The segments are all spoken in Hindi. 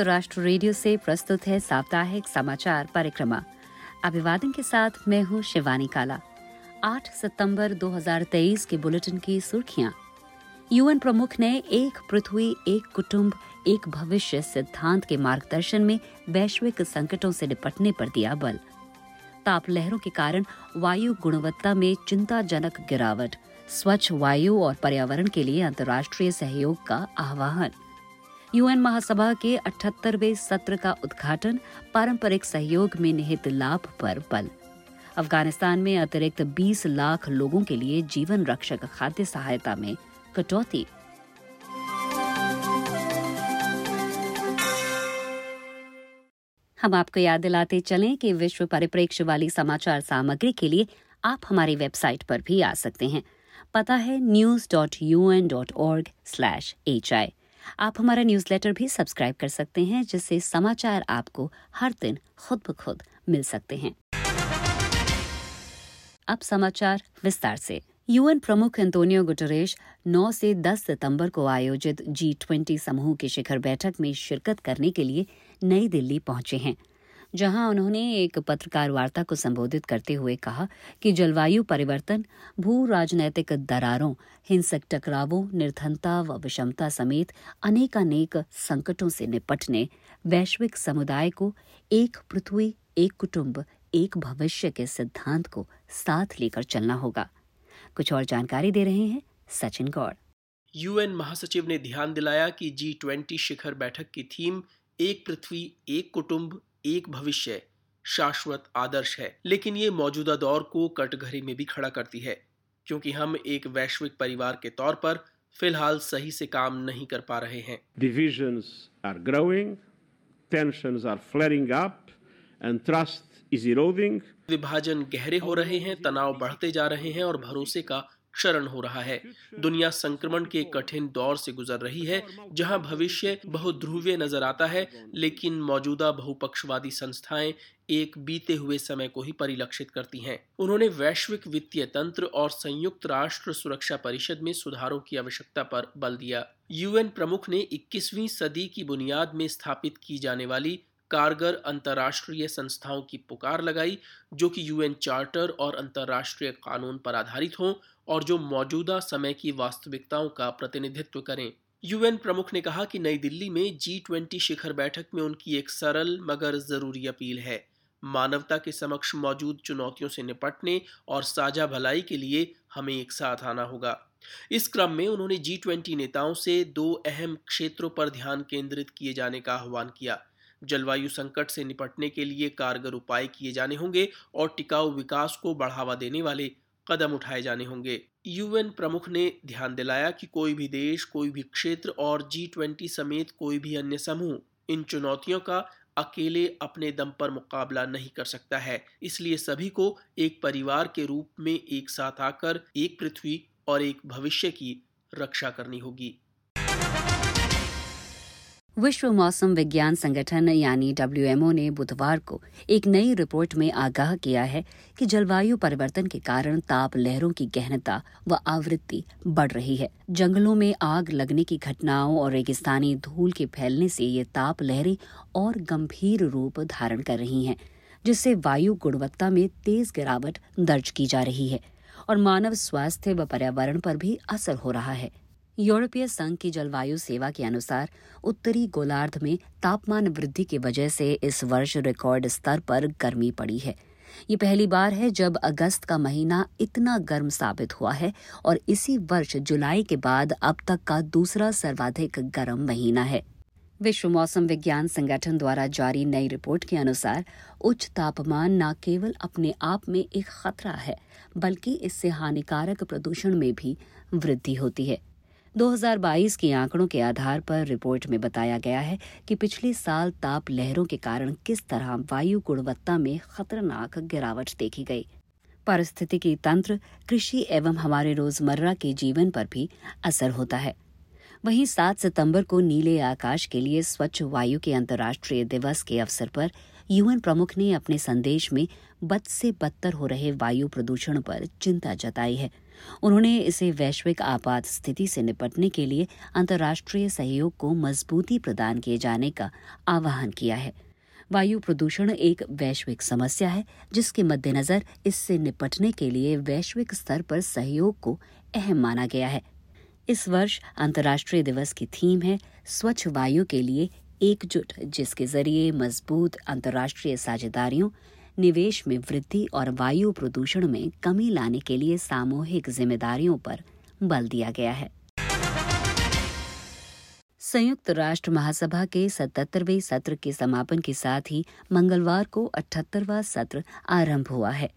संयुक्त राष्ट्र रेडियो से प्रस्तुत है साप्ताहिक समाचार परिक्रमा। अभिवादन के साथ मैं हूँ शिवानी काला। 8 सितंबर 2023 के बुलेटिन की सुर्खियाँ। यूएन प्रमुख ने एक पृथ्वी, एक कुटुंब, एक भविष्य सिद्धांत के मार्गदर्शन में वैश्विक संकटों से निपटने पर दिया बल। ताप लहरों के कारण वायु गुणवत्ता में चिंताजनक गिरावट। स्वच्छ वायु और पर्यावरण के लिए अंतर्राष्ट्रीय सहयोग का आह्वान। यूएन महासभा के 78वें सत्र का उद्घाटन पारंपरिक सहयोग में निहित लाभ पर बल। अफ़गानिस्तान में अतिरिक्त 20 लाख लोगों के लिए जीवन रक्षक खाद्य सहायता में कटौती। हम आपको याद दिलाते चलें कि विश्व परिप्रेक्ष्य वाली समाचार सामग्री के लिए आप हमारी वेबसाइट पर भी आ सकते हैं। पता है news dot U N dot org slash H I आप हमारा न्यूज़लेटर भी सब्सक्राइब कर सकते हैं, जिससे समाचार आपको हर दिन खुद ब खुद मिल सकते हैं। अब समाचार विस्तार से। यूएन प्रमुख एंतोनियो गुटरेश 9 से 10 सितंबर को आयोजित जी ट्वेंटी समूह की शिखर बैठक में शिरकत करने के लिए नई दिल्ली पहुँचे हैं। जहाँ उन्होंने एक पत्रकार वार्ता को संबोधित करते हुए कहा कि जलवायु परिवर्तन, भू राजनैतिक दरारों, हिंसक टकरावों, निर्धनता व विषमता समेत अनेकानेक संकटों से निपटने, वैश्विक समुदाय को एक पृथ्वी, एक कुटुंब, एक भविष्य के सिद्धांत को साथ लेकर चलना होगा। कुछ और जानकारी दे रहे हैं सचिन गौड़। यूएन महासचिव ने ध्यान दिलाया कि जी ट्वेंटी शिखर बैठक की थीम एक पृथ्वी, एक कुटुंब एक भविष्य शाश्वत आदर्श है लेकिन ये मौजूदा दौर को कटघरे में भी खड़ा करती है क्योंकि हम एक वैश्विक परिवार के तौर पर फ़िलहाल सही से काम नहीं कर पा रहे हैं Divisions are growing, tensions are flaring up, and trust is eroding. विभाजन गहरे हो रहे हैं तनाव बढ़ते जा रहे हैं और भरोसे का क्षरण हो रहा है। दुनिया संक्रमण के कठिन दौर से गुजर रही है, जहाँ भविष्य बहुत बहुध्रुवीय नज़र आता है, लेकिन मौजूदा बहुपक्षवादी संस्थाएँ एक बीते हुए समय को ही परिलक्षित करती हैं। उन्होंने वैश्विक वित्तीय तंत्र और संयुक्त राष्ट्र सुरक्षा परिषद में सुधारों की आवश्यकता पर बल दिया। यूएन प्रमुख ने 21वीं सदी की बुनियाद में स्थापित की जाने वाली कारगर अंतर्राष्ट्रीय संस्थाओं की पुकार लगाई, जो कि यूएन चार्टर और अंतर्राष्ट्रीय कानून पर आधारित हों और जो मौजूदा समय की वास्तविकताओं का प्रतिनिधित्व करें। यूएन प्रमुख ने कहा कि नई दिल्ली में जी ट्वेंटी शिखर बैठक में उनकी एक सरल मगर ज़रूरी अपील है। मानवता के समक्ष मौजूद चुनौतियों से निपटने और साझा भलाई के लिए हमें एक साथ आना होगा। इस क्रम में उन्होंने जी ट्वेंटी नेताओं से दो अहम क्षेत्रों पर ध्यान केंद्रित किए जाने का आह्वान किया। जलवायु संकट से निपटने के लिए कारगर उपाय किए जाने होंगे और टिकाऊ विकास को बढ़ावा देने वाले कदम उठाए जाने होंगे। यूएन प्रमुख ने ध्यान दिलाया कि कोई भी देश, कोई भी क्षेत्र और जी ट्वेंटी समेत कोई भी अन्य समूह इन चुनौतियों का अकेले अपने दम पर मुकाबला नहीं कर सकता है। इसलिए सभी को एक परिवार के रूप में एक साथ आकर, एक पृथ्वी और एक भविष्य की रक्षा करनी होगी। विश्व मौसम विज्ञान संगठन यानी डब्ल्यूएमओ ने बुधवार को एक नई रिपोर्ट में आगाह किया है कि जलवायु परिवर्तन के कारण ताप लहरों की गहनता व आवृत्ति बढ़ रही है। जंगलों में आग लगने की घटनाओं और रेगिस्तानी धूल के फैलने से ये ताप लहरें और गंभीर रूप धारण कर रही हैं, जिससे वायु गुणवत्ता में तेज गिरावट दर्ज की जा रही है और मानव स्वास्थ्य व पर्यावरण पर भी असर हो रहा है। यूरोपीय संघ की जलवायु सेवा के अनुसार उत्तरी गोलार्ध में तापमान वृद्धि की वजह से इस वर्ष रिकॉर्ड स्तर पर गर्मी पड़ी है। ये पहली बार है जब अगस्त का महीना इतना गर्म साबित हुआ है और इसी वर्ष जुलाई के बाद अब तक का दूसरा सर्वाधिक गर्म महीना है। विश्व मौसम विज्ञान संगठन द्वारा जारी नई रिपोर्ट के अनुसार उच्च तापमान न केवल अपने आप में एक खतरा है, बल्कि इससे हानिकारक प्रदूषण में भी वृद्धि होती है। 2022 के आंकड़ों के आधार पर रिपोर्ट में बताया गया है कि पिछले साल ताप लहरों के कारण किस तरह वायु गुणवत्ता में खतरनाक गिरावट देखी गई। पारिस्थितिकी तंत्र, कृषि एवं हमारे रोज़मर्रा के जीवन पर भी असर होता है। वहीं 7 सितंबर को नीले आकाश के लिए स्वच्छ वायु के अंतर्राष्ट्रीय दिवस के अवसर पर यूएन प्रमुख ने अपने संदेश में बद से बदतर हो रहे वायु प्रदूषण पर चिंता जताई है। उन्होंने इसे वैश्विक आपात स्थिति से निपटने के लिए अंतर्राष्ट्रीय सहयोग को मजबूती प्रदान किए जाने का आह्वान किया है। वायु प्रदूषण एक वैश्विक समस्या है, जिसके मद्देनजर इससे निपटने के लिए वैश्विक स्तर पर सहयोग को अहम माना गया है। इस वर्ष अंतर्राष्ट्रीय दिवस की थीम है, स्वच्छ वायु के लिए एकजुट, जिसके ज़रिए मज़बूत अंतर्राष्ट्रीय साझेदारियों निवेश में वृद्धि और वायु प्रदूषण में कमी लाने के लिए सामूहिक जिम्मेदारियों पर बल दिया गया है। संयुक्त राष्ट्र महासभा के सतहत्तरवें सत्र के समापन के साथ ही मंगलवार को अठहत्तरवा सत्र आरंभ हुआ है,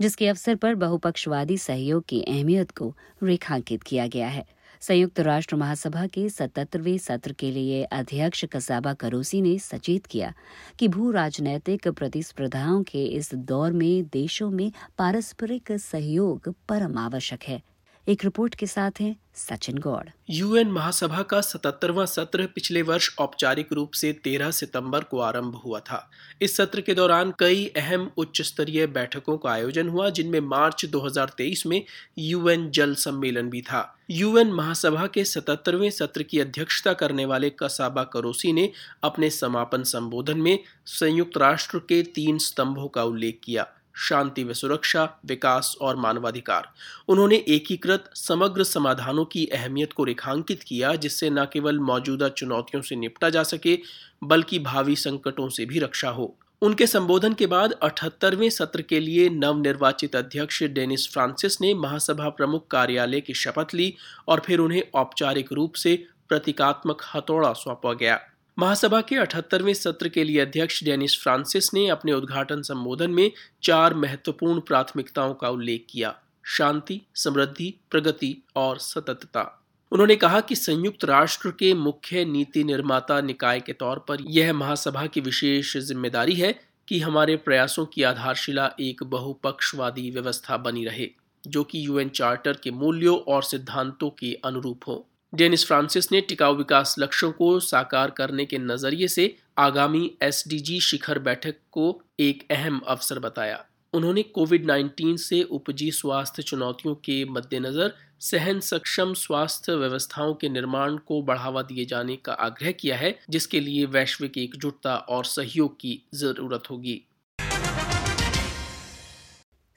जिसके अवसर पर बहुपक्षवादी सहयोग की अहमियत को रेखांकित किया गया है। संयुक्त राष्ट्र महासभा के सतहत्तरवें सत्र के लिए अध्यक्ष कसाबा करोसी ने सचेत किया कि भू राजनैतिक प्रतिस्पर्धाओं के इस दौर में देशों में पारस्परिक सहयोग परम आवश्यक है। एक रिपोर्ट के साथ हैं सचिन गौड़। यूएन महासभा का सतहत्तरवा सत्र पिछले वर्ष औपचारिक रूप से 13 सितंबर को आरंभ हुआ था। इस सत्र के दौरान कई अहम उच्च स्तरीय बैठकों का आयोजन हुआ, जिनमें मार्च 2023 में यूएन जल सम्मेलन भी था। यूएन महासभा के सतहत्तरवें सत्र की अध्यक्षता करने वाले कसाबा करोसी ने अपने समापन संबोधन में संयुक्त राष्ट्र के तीन स्तंभों का उल्लेख किया। शांति व सुरक्षा, विकास और मानवाधिकार। उन्होंने एकीकृत, समग्र समाधानों की अहमियत को रेखांकित किया, जिससे न केवल मौजूदा चुनौतियों से निपटा जा सके, बल्कि भावी संकटों से भी रक्षा हो। उनके संबोधन के बाद अठहत्तरवें सत्र के लिए नवनिर्वाचित अध्यक्ष डेनिस फ्रांसिस ने महासभा प्रमुख कार्यालय की शपथ ली और फिर उन्हें औपचारिक रूप से प्रतीकात्मक हथौड़ा सौंपा गया। महासभा के अठहत्तरवें सत्र के लिए अध्यक्ष डेनिस फ्रांसिस ने अपने उद्घाटन संबोधन में चार महत्वपूर्ण प्राथमिकताओं का उल्लेख किया, शांति, समृद्धि, प्रगति और सततता। उन्होंने कहा कि संयुक्त राष्ट्र के मुख्य नीति निर्माता निकाय के तौर पर यह महासभा की विशेष ज़िम्मेदारी है कि हमारे प्रयासों की आधारशिला एक बहुपक्षवादी व्यवस्था बनी रहे, जो कि यूएन चार्टर के मूल्यों और सिद्धांतों के अनुरूप हो। डेनिस फ्रांसिस ने टिकाऊ विकास लक्ष्यों को साकार करने के नज़रिए से आगामी एसडीजी शिखर बैठक को एक अहम अवसर बताया। उन्होंने कोविड 19 से उपजी स्वास्थ्य चुनौतियों के मद्देनजर सहन सक्षम स्वास्थ्य व्यवस्थाओं के निर्माण को बढ़ावा दिए जाने का आग्रह किया है, जिसके लिए वैश्विक एकजुटता और सहयोग की ज़रूरत होगी।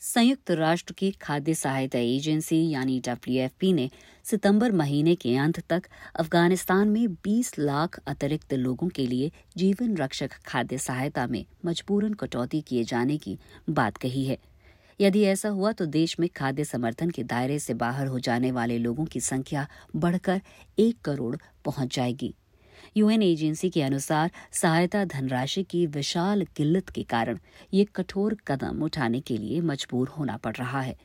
संयुक्त राष्ट्र की खाद्य सहायता एजेंसी यानी डब्ल्यू ने सितंबर महीने के अंत तक अफ़गानिस्तान में 20 लाख अतिरिक्त लोगों के लिए जीवन रक्षक खाद्य सहायता में मजबूरन कटौती किए जाने की बात कही है। यदि ऐसा हुआ तो देश में खाद्य समर्थन के दायरे से बाहर हो जाने वाले लोगों की संख्या बढ़कर एक करोड़ पहुँच जाएगी। यूएन एजेंसी के अनुसार सहायता धनराशि की विशाल किल्लत के कारण ये कठोर कदम उठाने के लिए मजबूर होना पड़ रहा है।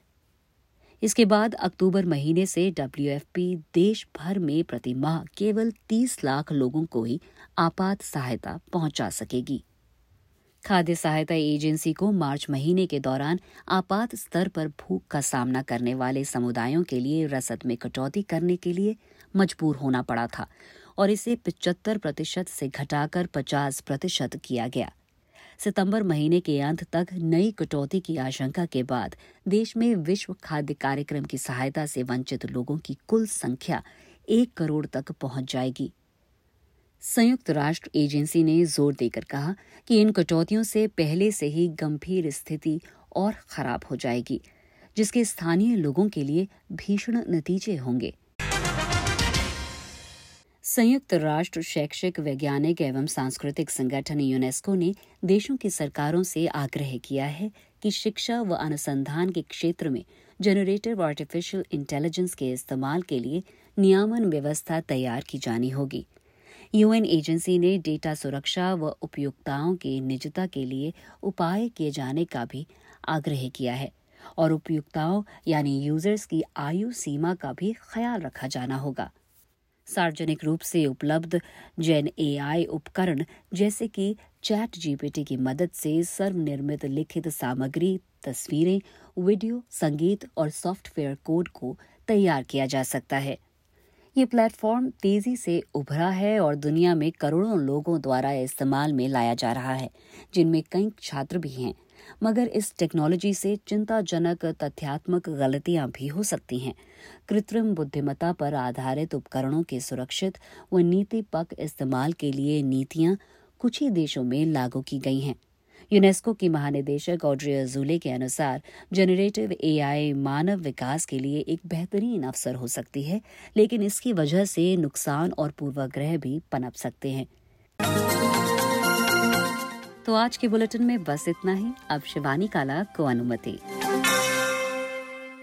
इसके बाद अक्टूबर महीने से डब्ल्यूएफपी देश भर में प्रति माह केवल 30 लाख लोगों को ही आपात सहायता पहुँचा सकेगी। खाद्य सहायता एजेंसी को मार्च महीने के दौरान आपात स्तर पर भूख का सामना करने वाले समुदायों के लिए रसद में कटौती करने के लिए मजबूर होना पड़ा था। और इसे पिचहत्तर प्रतिशत से घटाकर पचास प्रतिशत किया गया। सितंबर महीने के अंत तक नई कटौती की आशंका के बाद देश में विश्व खाद्य कार्यक्रम की सहायता से वंचित लोगों की कुल संख्या एक करोड़ तक पहुँच जाएगी। संयुक्त राष्ट्र एजेंसी ने ज़ोर देकर कहा कि इन कटौतियों से पहले से ही गंभीर स्थिति और खराब हो जाएगी, जिसके स्थानीय लोगों के लिए भीषण नतीजे होंगे। संयुक्त राष्ट्र, शैक्षिक, वैज्ञानिक एवं सांस्कृतिक संगठन यूनेस्को ने देशों की सरकारों से आग्रह किया है कि शिक्षा व अनुसंधान के क्षेत्र में जनरेटिव आर्टिफिशियल इंटेलिजेंस के इस्तेमाल के लिए नियामन व्यवस्था तैयार की जानी होगी। यूएन एजेंसी ने डेटा सुरक्षा व उपयोक्ताओं की निजता के लिए उपाय किए जाने का भी आग्रह किया है और उपयोक्ताओं यानी यूज़र्स की आयु सीमा का भी ख्याल रखा जाना होगा। सार्वजनिक रूप से उपलब्ध जैन एआई उपकरण, जैसे कि चैट जीपीटी की मदद से सर्वनिर्मित लिखित सामग्री, तस्वीरें, वीडियो, संगीत और सॉफ्टवेयर कोड को तैयार किया जा सकता है। ये प्लेटफॉर्म तेज़ी से उभरा है और दुनिया में करोड़ों लोगों द्वारा इस्तेमाल में लाया जा रहा है, जिनमें कई छात्र भी हैं। मगर इस टेक्नोलॉजी से चिंताजनक, तथ्यात्मक गलतियाँ भी हो सकती हैं। कृत्रिम बुद्धिमत्ता पर आधारित उपकरणों के सुरक्षित व नीति पक इस्तेमाल के लिए नीतियाँ कुछ ही देशों में लागू की गई हैं। यूनेस्को की महानिदेशक ऑड्रिया जूले के अनुसार जनरेटिव एआई मानव विकास के लिए एक बेहतरीन अवसर हो सकती है, लेकिन इसकी वजह से नुकसान और पूर्वाग्रह भी पनप सकते हैं। तो आज के बुलेटिन में बस इतना ही। अब शिवानी काला को अनुमति।